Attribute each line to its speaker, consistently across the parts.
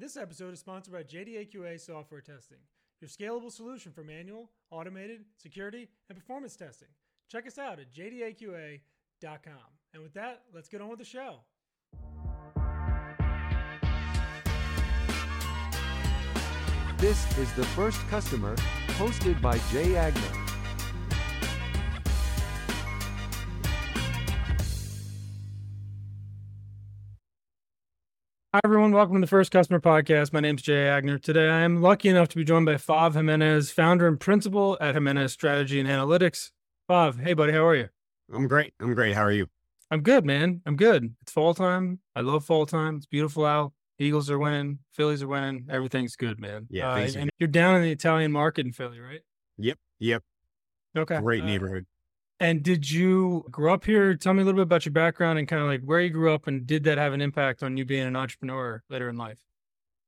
Speaker 1: This episode is sponsored by JDAQA Software Testing, your scalable solution for manual, automated, security, and performance testing. Check us out at jdaqa.com. And with that, let's get on with the show.
Speaker 2: This is the first customer, hosted by Jay Aigner.
Speaker 1: Hi, everyone. Welcome to the First Customer Podcast. My name is Jay Aigner. Today, I am lucky enough to be joined by Fav Jimenez, founder and principal at Jimenez Strategy and Analytics. Fav, hey, buddy, how are you?
Speaker 3: I'm great. I'm great. How are you?
Speaker 1: I'm good, man. I'm good. It's fall time. I love fall time. It's beautiful out. Eagles are winning. Phillies are winning. Everything's good, man.
Speaker 3: Yeah,
Speaker 1: Uh, and you're down in the Italian market in Philly, right?
Speaker 3: Yep. Yep.
Speaker 1: Okay.
Speaker 3: Great
Speaker 1: Uh,
Speaker 3: neighborhood.
Speaker 1: And did you grow up here? Tell me a little bit about your background and kind of like where you grew up, and did that have an impact on you being an entrepreneur later in life?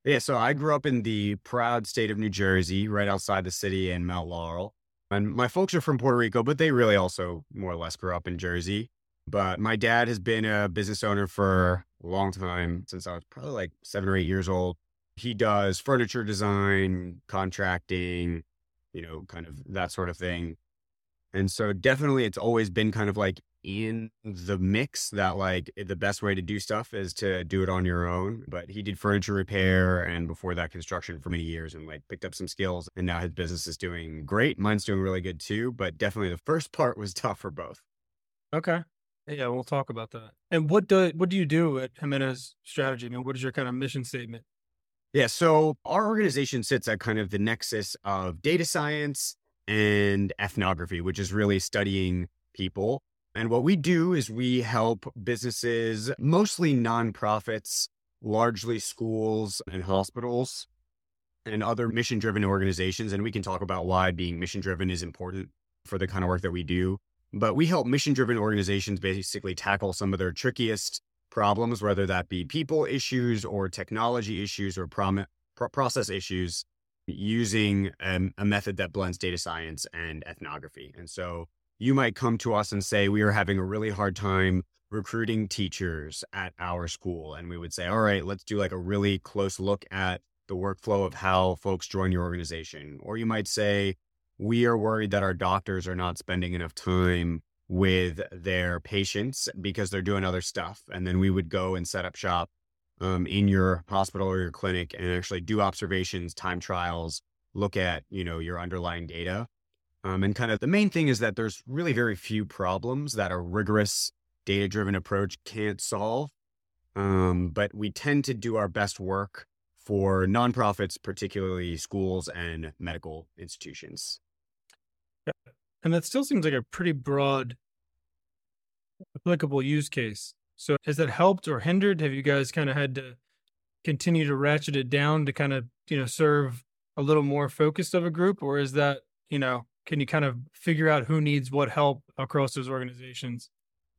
Speaker 3: Yeah. So I grew up in the proud state of New Jersey, right outside the city in Mount Laurel. And my folks are from Puerto Rico, but they really also more or less grew up in Jersey. But my dad has been a business owner for a long time, since I was probably like seven or eight years old. He does furniture design, contracting, you know, kind of that sort of thing. And so definitely it's always been kind of like in the mix that like eh, the best way to do stuff is to do it on your own. But he did furniture repair and before that construction for many years and like picked up some skills and now his business is doing great. Mine's doing really good too. But definitely the first part was tough for both.
Speaker 1: Okay. Yeah, we'll talk about that. And what do what do you do at Jimenez Strategy? I mean, what is your kind of mission statement?
Speaker 3: Yeah. So our organization sits at kind of the nexus of data science and ethnography, which is really studying people. And what we do is we help businesses, mostly nonprofits, largely schools and hospitals and other mission driven organizations. And we can talk about why being mission driven is important for the kind of work that we do. But we help mission driven organizations basically tackle some of their trickiest problems, whether that be people issues or technology issues or prom- pro- process issues, using um, a method that blends data science and ethnography. And so you might come to us and say, We are having a really hard time recruiting teachers at our school. And we would say, All right, let's do like a really close look at the workflow of how folks join your organization. Or you might say, We are worried that our doctors are not spending enough time with their patients because they're doing other stuff. And then we would go and set up shop um, in your hospital or your clinic and actually do observations, time trials, look at, you know, your underlying data. Um, and kind of the main thing is that there's really very few problems that a rigorous data driven approach can't solve. Um, but we tend to do our best work for nonprofits, particularly schools and medical institutions.
Speaker 1: And that still seems like a pretty broad applicable use case. So has that helped or hindered? Have you guys kind of had to continue to ratchet it down to kind of, you know, serve a little more focused of a group? Or is that, you know, can you kind of figure out who needs what help across those organizations?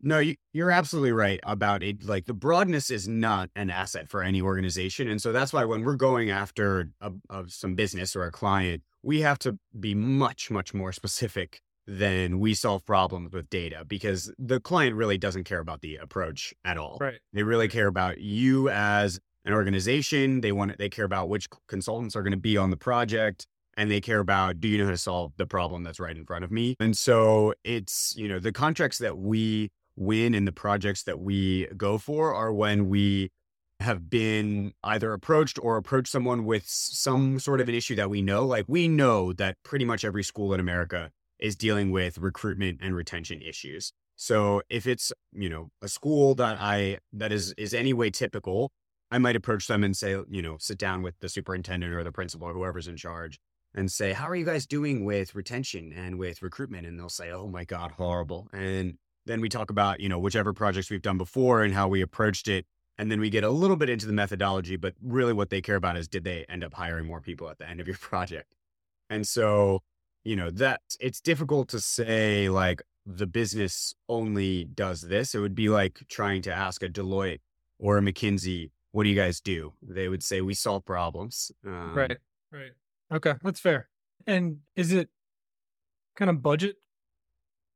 Speaker 3: No, you, you're absolutely right about it. Like the broadness is not an asset for any organization. And so that's why when we're going after a, some business or a client, we have to be much, much more specific than we solve problems with data because the client really doesn't care about the approach at all.
Speaker 1: Right.
Speaker 3: They really care about you as an organization. They want they care about which consultants are going to be on the project and they care about do you know how to solve the problem that's right in front of me. And so it's, you know, the contracts that we win and the projects that we go for are when we have been either approached or approached someone with some sort of an issue that we know. Like we know that pretty much every school in America is dealing with recruitment and retention issues. So if it's, you know, a school that I that is is anyway typical, I might approach them and say, you know, sit down with the superintendent or the principal or whoever's in charge and say, "How are you guys doing with retention and with recruitment?" And they'll say, "Oh my god, horrible." And then we talk about, you know, whichever projects we've done before and how we approached it and then we get a little bit into the methodology, but really what they care about is did they end up hiring more people at the end of your project? And so, you know, that it's difficult to say like the business only does this. It would be like trying to ask a Deloitte or a McKinsey, what do you guys do? They would say, we solve problems. Um,
Speaker 1: Right. Right. Okay. That's fair. And is it kind of budget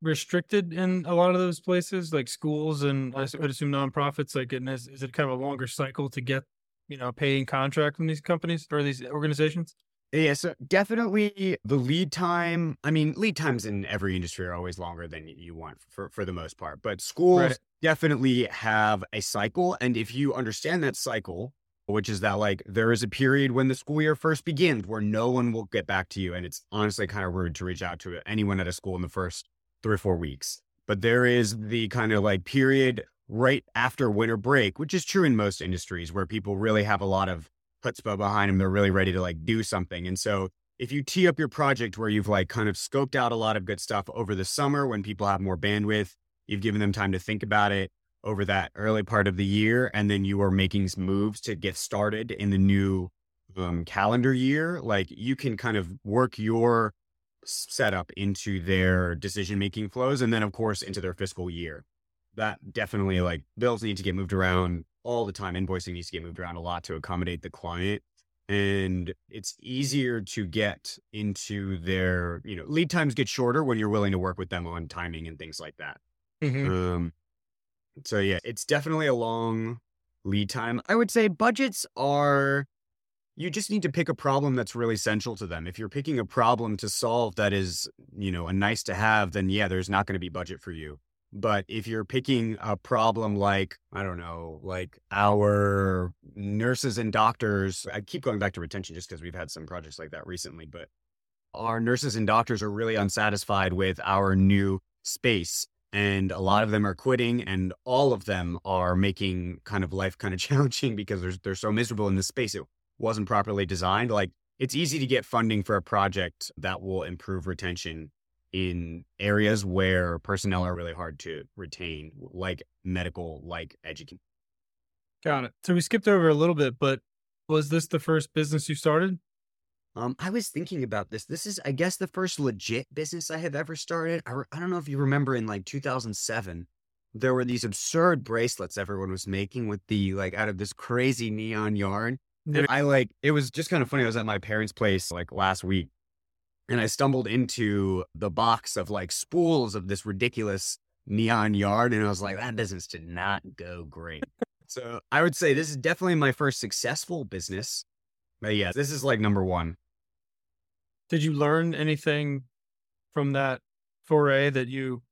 Speaker 1: restricted in a lot of those places, like schools and i would assume nonprofits? Like, and is, is it kind of a longer cycle to get you know, paying contract from these companies or these organizations?
Speaker 3: Yeah, so definitely the lead time. I mean, lead times in every industry are always longer than you want for, for the most part, but schools
Speaker 1: Right.
Speaker 3: definitely have a cycle. And if you understand that cycle, which is that like there is a period when the school year first begins where no one will get back to you. And it's honestly kind of rude to reach out to anyone at a school in the first three or four weeks. But there is the kind of like period right after winter break, which is true in most industries where people really have a lot of chutzpah behind them. They're really ready to like do something. And so if you tee up your project where you've like kind of scoped out a lot of good stuff over the summer when people have more bandwidth, you've given them time to think about it over that early part of the year, and then you are making moves to get started in the new um, calendar year, like you can kind of work your setup into their decision making flows, and then of course into their fiscal year. That definitely like bills need to get moved around all the time. Invoicing needs to get moved around a lot to accommodate the client. And it's easier to get into their, you know, lead times get shorter when you're willing to work with them on timing and things like that.
Speaker 1: Mm-hmm.
Speaker 3: Um, so yeah, it's definitely a long lead time. I would say budgets are you just need to pick a problem that's really central to them. If you're picking a problem to solve that is, you know, a nice to have, then yeah, there's not going to be budget for you. But if you're picking a problem like, I don't know, like our nurses and doctors, I keep going back to retention just because we've had some projects like that recently, but our nurses and doctors are really unsatisfied with our new space and a lot of them are quitting and all of them are making kind of life kind of challenging because they're, they're so miserable in this space it wasn't properly designed like it's easy to get funding for a project that will improve retention in areas where personnel are really hard to retain like medical like education
Speaker 1: Got it. So we skipped over a little bit, but was this the first business you started?
Speaker 3: Um, I was thinking about this. This is, I guess, the first legit business I have ever started. I, re- I don't know if you remember in like 2007, there were these absurd bracelets everyone was making with the like out of this crazy neon yarn. And I like, it was just kind of funny. I was at my parents' place like last week and I stumbled into the box of like spools of this ridiculous neon yard. And I was like, that business did not go great. so I would say this is definitely my first successful business. But yeah, this is like number one.
Speaker 1: Did you learn anything from that foray that you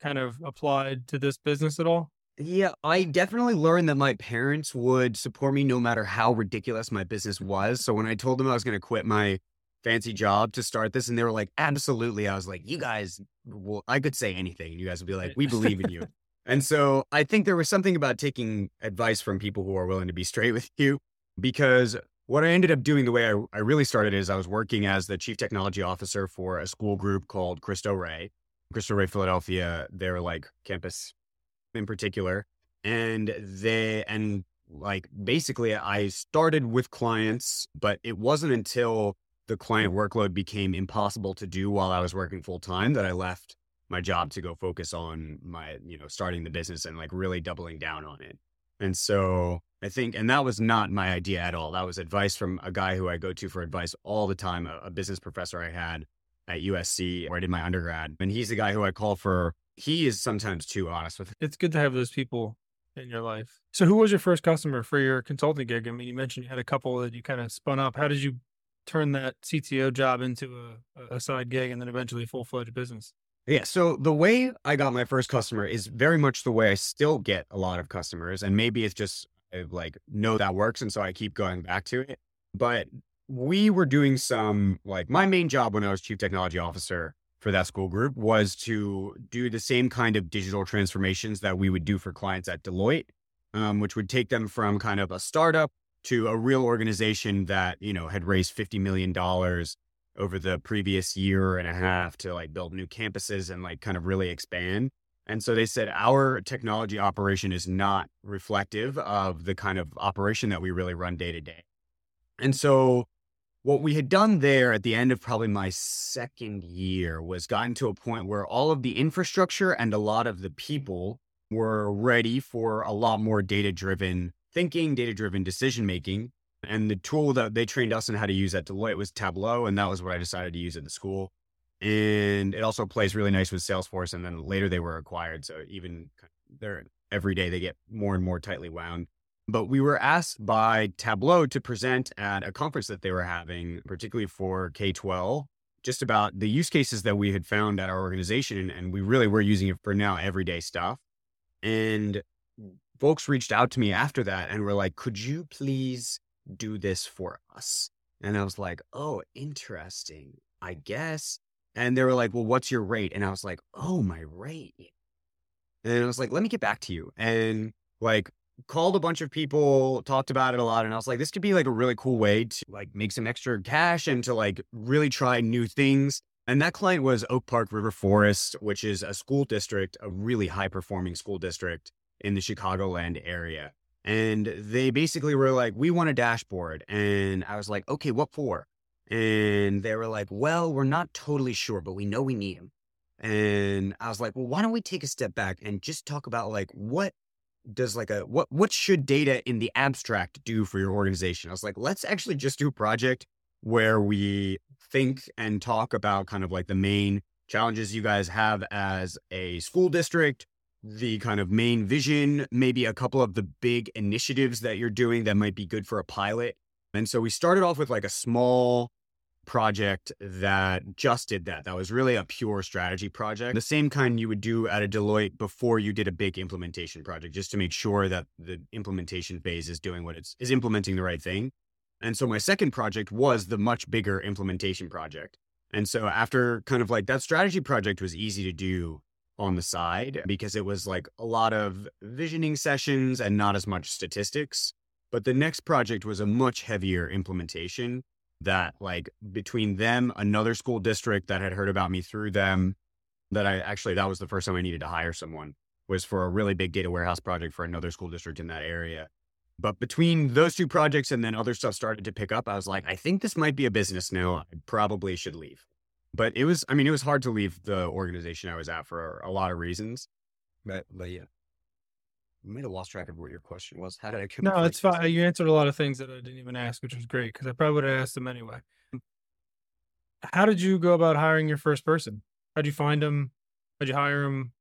Speaker 1: kind of applied to this business at all?
Speaker 3: Yeah, I definitely learned that my parents would support me no matter how ridiculous my business was. So when I told them I was going to quit my fancy job to start this, and they were like, absolutely, I was like, you guys, will, I could say anything. And you guys would be like, we believe in you. and so I think there was something about taking advice from people who are willing to be straight with you because what I ended up doing the way I, I really started is I was working as the chief technology officer for a school group called Cristo Rey. Cristo Rey Philadelphia, their like campus in particular. And they, and like basically, I started with clients, but it wasn't until the client workload became impossible to do while I was working full time that I left my job to go focus on my, you know, starting the business and like really doubling down on it. And so I think, and that was not my idea at all. That was advice from a guy who I go to for advice all the time, a, a business professor I had at USC where I did my undergrad. And he's the guy who I call for, he is sometimes too honest with
Speaker 1: It's good to have those people in your life. So who was your first customer for your consulting gig? I mean, you mentioned you had a couple that you kind of spun up. How did you turn that CTO job into a, a side gig and then eventually a full fledged business?
Speaker 3: Yeah. So the way I got my first customer is very much the way I still get a lot of customers. And maybe it's just I, like know that works. And so I keep going back to it. But we were doing some like my main job when I was chief technology officer for that school group was to do the same kind of digital transformations that we would do for clients at Deloitte, um, which would take them from kind of a startup to a real organization that, you know, had raised $50 million over the previous year and a half to like build new campuses and like kind of really expand. And so they said our technology operation is not reflective of the kind of operation that we really run day to day. And so what we had done there at the end of probably my second year was gotten to a point where all of the infrastructure and a lot of the people were ready for a lot more data driven thinking, data driven decision making. And the tool that they trained us in how to use at Deloitte was Tableau. And that was what I decided to use at the school. And it also plays really nice with Salesforce. And then later they were acquired. So even they're every day they get more and more tightly wound. But we were asked by Tableau to present at a conference that they were having, particularly for K 12, just about the use cases that we had found at our organization. And we really were using it for now everyday stuff. And folks reached out to me after that and were like, could you please do this for us? And I was like, oh, interesting, I guess. And they were like, well, what's your rate? And I was like, oh, my rate. And I was like, let me get back to you. And like, called a bunch of people, talked about it a lot, and I was like, this could be like a really cool way to like make some extra cash and to like really try new things. And that client was Oak Park River Forest, which is a school district, a really high performing school district in the Chicagoland area. And they basically were like, we want a dashboard. And I was like, okay, what for? And they were like, well, we're not totally sure, but we know we need them. And I was like, well, why don't we take a step back and just talk about like what does like a what what should data in the abstract do for your organization? I was like, let's actually just do a project where we think and talk about kind of like the main challenges you guys have as a school district, the kind of main vision, maybe a couple of the big initiatives that you're doing that might be good for a pilot. And so we started off with like a small project that just did that. That was really a pure strategy project, the same kind you would do at a Deloitte before you did a big implementation project, just to make sure that the implementation phase is doing what it's is implementing the right thing. And so my second project was the much bigger implementation project. And so after kind of like that strategy project was easy to do on the side because it was like a lot of visioning sessions and not as much statistics. But the next project was a much heavier implementation that like between them, another school district that had heard about me through them, that I actually, that was the first time I needed to hire someone was for a really big data warehouse project for another school district in that area. But between those two projects and then other stuff started to pick up, I was like, I think this might be a business now. I probably should leave. But it was, I mean, it was hard to leave the organization I was at for a lot of reasons. But, but yeah. I might have lost track of what your question was. How did I?
Speaker 1: Come No, it's fine. You answered a lot of things that I didn't even ask, which was great because I probably would have asked them anyway. Mm. How did you go about hiring your first person? How'd you find them? How'd you hire them?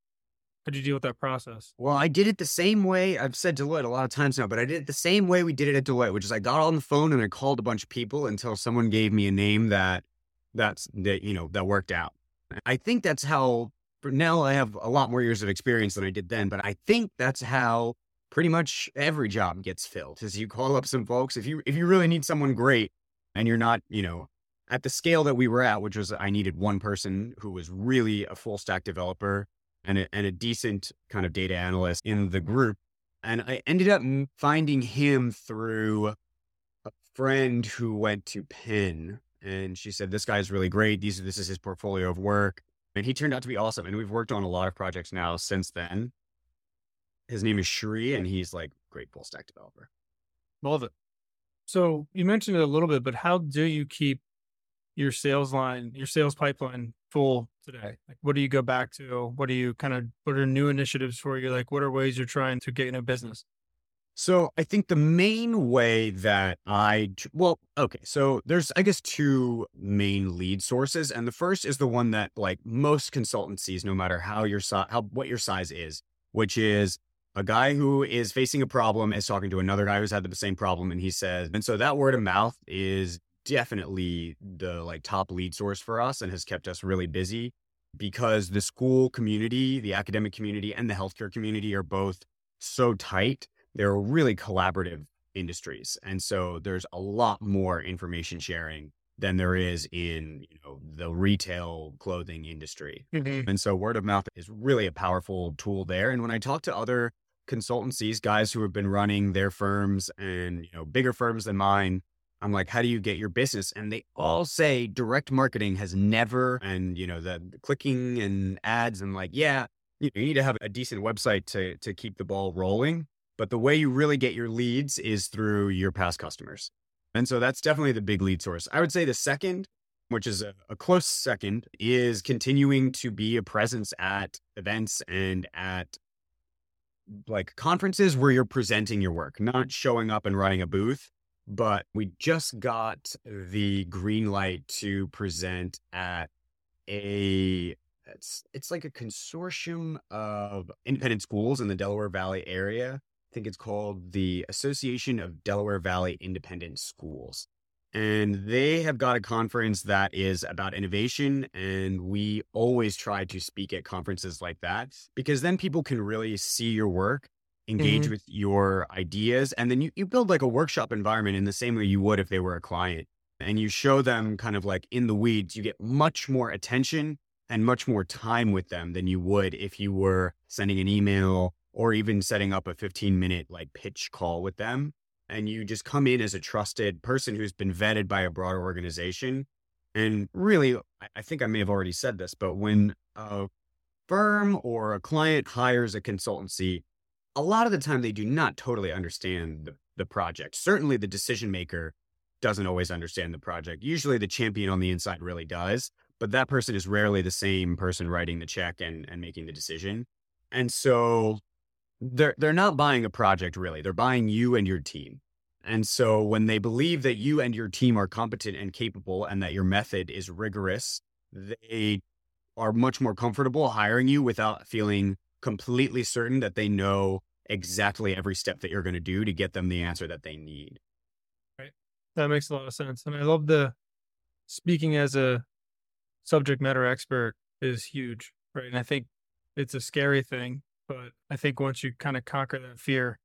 Speaker 1: How'd you deal with that process?
Speaker 3: Well, I did it the same way. I've said Deloitte a lot of times now, but I did it the same way we did it at Deloitte, which is I got on the phone and I called a bunch of people until someone gave me a name that that's that you know that worked out. I think that's how now I have a lot more years of experience than I did then, but I think that's how pretty much every job gets filled. Is you call up some folks if you if you really need someone great and you're not, you know, at the scale that we were at, which was I needed one person who was really a full stack developer and a, and a decent kind of data analyst in the group. And I ended up finding him through a friend who went to Penn. And she said, This guy's really great. These, this is his portfolio of work. And he turned out to be awesome. And we've worked on a lot of projects now since then. His name is Shri, and he's like great full stack developer.
Speaker 1: Love it. So you mentioned it a little bit, but how do you keep your sales line, your sales pipeline full today? Like, what do you go back to? What do you kind of, what are new initiatives for you? Like, what are ways you're trying to get in a business?
Speaker 3: So I think the main way that I, well, okay. So there's, I guess, two main lead sources. And the first is the one that like most consultancies, no matter how your size, how, what your size is, which is a guy who is facing a problem is talking to another guy who's had the same problem. And he says, and so that word of mouth is definitely the like top lead source for us and has kept us really busy because the school community, the academic community and the healthcare community are both so tight they're really collaborative industries. And so there's a lot more information sharing than there is in you know the retail clothing industry. Mm-hmm. And so word of mouth is really a powerful tool there. And when I talk to other consultancies, guys who have been running their firms and you know bigger firms than mine, I'm like, how do you get your business? And they all say direct marketing has never and you know the clicking and ads and like, yeah, you, need to have a decent website to to keep the ball rolling. But the way you really get your leads is through your past customers. And so that's definitely the big lead source. I would say the second, which is a, a, close second, is continuing to be a presence at events and at like conferences where you're presenting your work, not showing up and running a booth. But we just got the green light to present at a it's it's like a consortium of independent schools in the Delaware Valley area I think it's called the Association of Delaware Valley Independent Schools. And they have got a conference that is about innovation. And we always try to speak at conferences like that because then people can really see your work, engage
Speaker 1: Mhm.
Speaker 3: with your ideas. And then you, you build like a workshop environment in the same way you would if they were a client. And you show them kind of like in the weeds, you get much more attention and much more time with them than you would if you were sending an email or even setting up a 15 minute like pitch call with them and you just come in as a trusted person who's been vetted by a broader organization. And really, I- think I may have already said this, but when a firm or a client hires a consultancy, a lot of the time they do not totally understand the, the project. Certainly, the decision maker doesn't always understand the project. Usually, the champion on the inside really does, but that person is rarely the same person writing the check and, and making the decision. And so they're they're not buying a project really. They're buying you and your team. And so when they believe that you and your team are competent and capable and that your method is rigorous, they are much more comfortable hiring you without feeling completely certain that they know exactly every step that you're going to do to get them the answer that they need. Right.
Speaker 1: That makes a lot of sense. And I love the speaking as a subject matter expert is huge, right? And I think it's a scary thing, but I think once you kind of conquer that fear,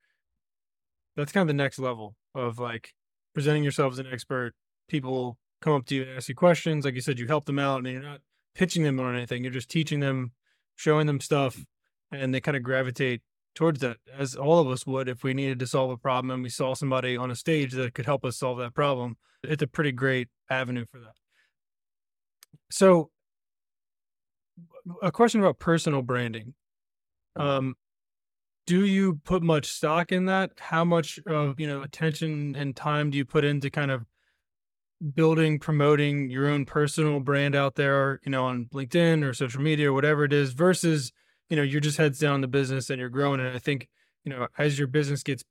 Speaker 1: that's kind of the next level of like presenting yourself as an expert. People come up to you and ask you questions. Like you said, you help them out and you're not pitching them on anything. You're just teaching them, showing them stuff, and they kind of gravitate towards that, as all of us would if we needed to solve a problem and we saw somebody on a stage that could help us solve that problem. It's a pretty great avenue for that. So, a question about personal branding. Um, do you put much stock in that? How much of you know attention and time do you put into kind of building, promoting your own personal brand out there, you know, on LinkedIn or social media or whatever it is, versus you know you're just heads down in the business and you're growing. And I think you know as your business gets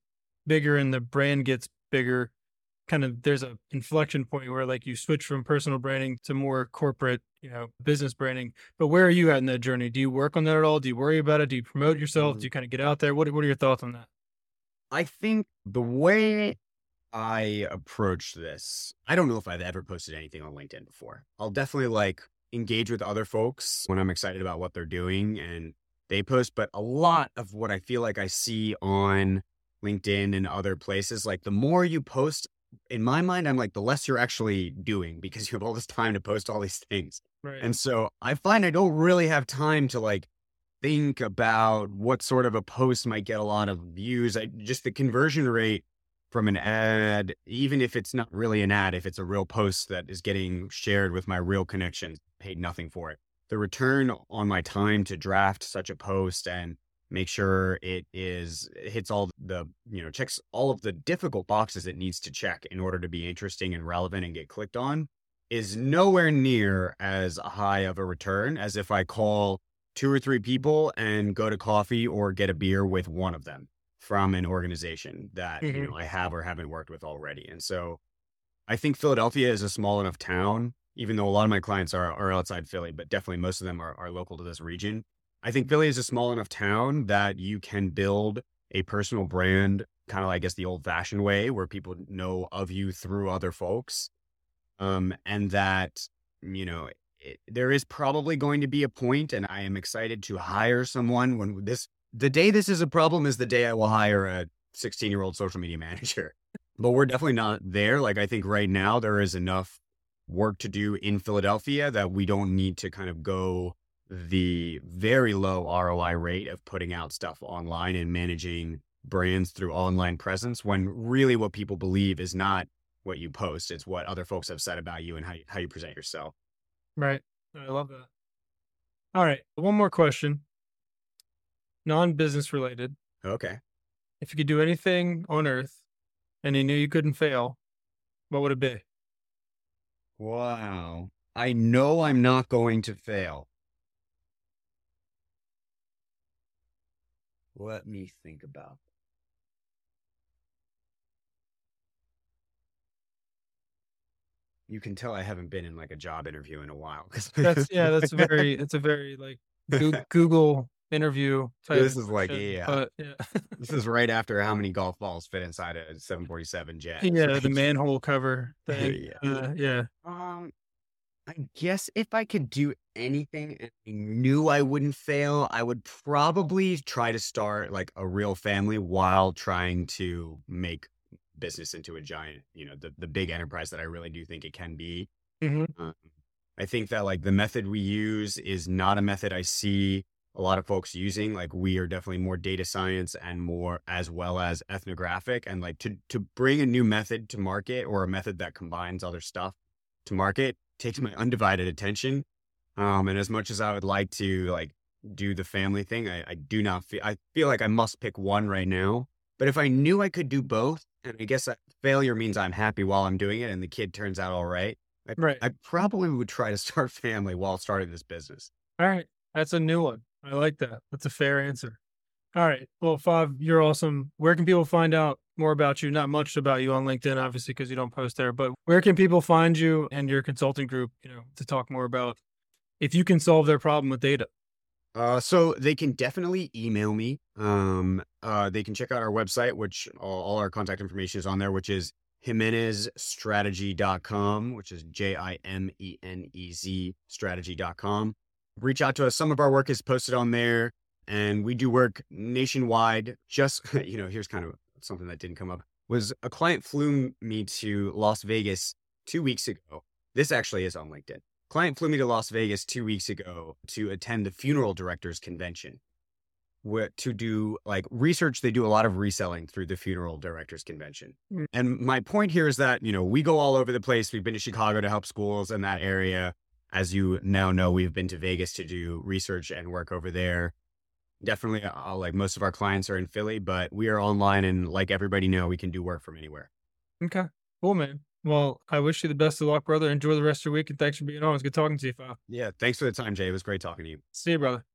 Speaker 1: bigger and the brand gets bigger, kind of there's a inflection point where like you switch from personal branding to more corporate, you know, business branding. But where are you at in that journey? Do you work on that at all? Do you worry about it? Do you promote yourself? Do mm-hmm. you kind of get out there? What What are your thoughts on that?
Speaker 3: I think the way I approach this, I don't know if I've ever posted anything on LinkedIn before. I'll definitely like engage with other folks when I'm excited about what they're doing and they post, but a lot of what I feel like I see on LinkedIn and other places, like the more you post, in my mind, I'm like, the less you're actually doing because you have all this time to post all these things.
Speaker 1: Right.
Speaker 3: And so I find I don't really have time to like think about what sort of a post might get a lot of views. I just the conversion rate from an ad, even if it's not really an ad, if it's a real post that is getting shared with my real connections, paid nothing for it. The return on my time to draft such a post and make sure it is it hits all the you know checks all of the difficult boxes it needs to check in order to be interesting and relevant and get clicked on is nowhere near as high of a return as if I call two or three people and go to coffee or get a beer with one of them from an organization that you
Speaker 1: Mhm.
Speaker 3: know I have or haven't worked with already. And so I think Philadelphia is a small enough town, even though a lot of my clients are, are outside Philly, but definitely most of them are, are local to this region. I think Philly is a small enough town that you can build a personal brand, kind of, like, I guess, the old fashioned way where people know of you through other folks. Um, and that, you know, it, there is probably going to be a point, and I am excited to hire someone when this, the day this is a problem is the day I will hire a 16 year old social media manager. But we're definitely not there. Like, I think right now there is enough work to do in Philadelphia that we don't need to kind of go the very low ROI rate of putting out stuff online and managing brands through online presence when really what people believe is not what you post. It's what other folks have said about you and how you, how you present yourself.
Speaker 1: Right. I love that. All right. One more question. Non business related.
Speaker 3: Okay.
Speaker 1: If you could do anything on earth and you knew you couldn't fail, what would it be?
Speaker 3: Wow. I know I'm not going to fail. Let me think about. You can tell I haven't been in like a job interview in a while.
Speaker 1: That's yeah, that's very it's a very like Google interview. Type
Speaker 3: This is like,
Speaker 1: shit,
Speaker 3: yeah.
Speaker 1: But yeah.
Speaker 3: This is right after how many golf balls fit inside a 747 jet.
Speaker 1: yeah, the manhole cover thing.
Speaker 3: Yeah.
Speaker 1: Uh, yeah.
Speaker 3: Um, I guess if I could do anything and I knew I wouldn't fail, I would probably try to start like a real family while trying to make business into a giant, you know, the, the big enterprise that I really do think it can be.
Speaker 1: hmm
Speaker 3: Um, I think that like the method we use is not a method I see a lot of folks using. Like we are definitely more data science and more as well as ethnographic. And like to to bring a new method to market or a method that combines other stuff to market takes my undivided attention. Um, and as much as I would like to like do the family thing, I, I do not feel I feel like I must pick one right now. But if I knew I could do both, and I guess that failure means I'm happy while I'm doing it and the kid turns out all right. I,
Speaker 1: Right.
Speaker 3: I probably would try to start family while starting this business.
Speaker 1: All right. That's a new one. I like that. That's a fair answer. All right. Well, Fav, you're awesome. Where can people find out more about you? Not much about you on LinkedIn, obviously, because you don't post there, but where can people find you and your consulting group, you know, to talk more about if you can solve their problem with data?
Speaker 3: Uh, so they can definitely email me. Um, uh, they can check out our website, which all, all our contact information is on there, which is jimenezstrategy.com, which is J I M E N E Z strategy.com. Reach out to us. Some of our work is posted on there, and we do work nationwide. Just, you know, here's kind of something that didn't come up was a client flew me to Las Vegas two weeks ago. This actually is on LinkedIn. Client flew me to Las Vegas two weeks ago to attend the funeral directors convention. Where, to do like research, they do a lot of reselling through the funeral directors convention.
Speaker 1: Mm.
Speaker 3: And my point here is that, you know, we go all over the place. We've been to Chicago to help schools in that area. As you now know, we've been to Vegas to do research and work over there. Definitely, uh, like most of our clients are in Philly, but we are online and like everybody know, we can do work from anywhere.
Speaker 1: Okay. Cool, man. Well, I wish you the best of luck, brother. Enjoy the rest of your week and thanks for being on. It was good talking to you, Fav.
Speaker 3: Yeah. Thanks for the time, Jay. It was great talking to you.
Speaker 1: See you, brother.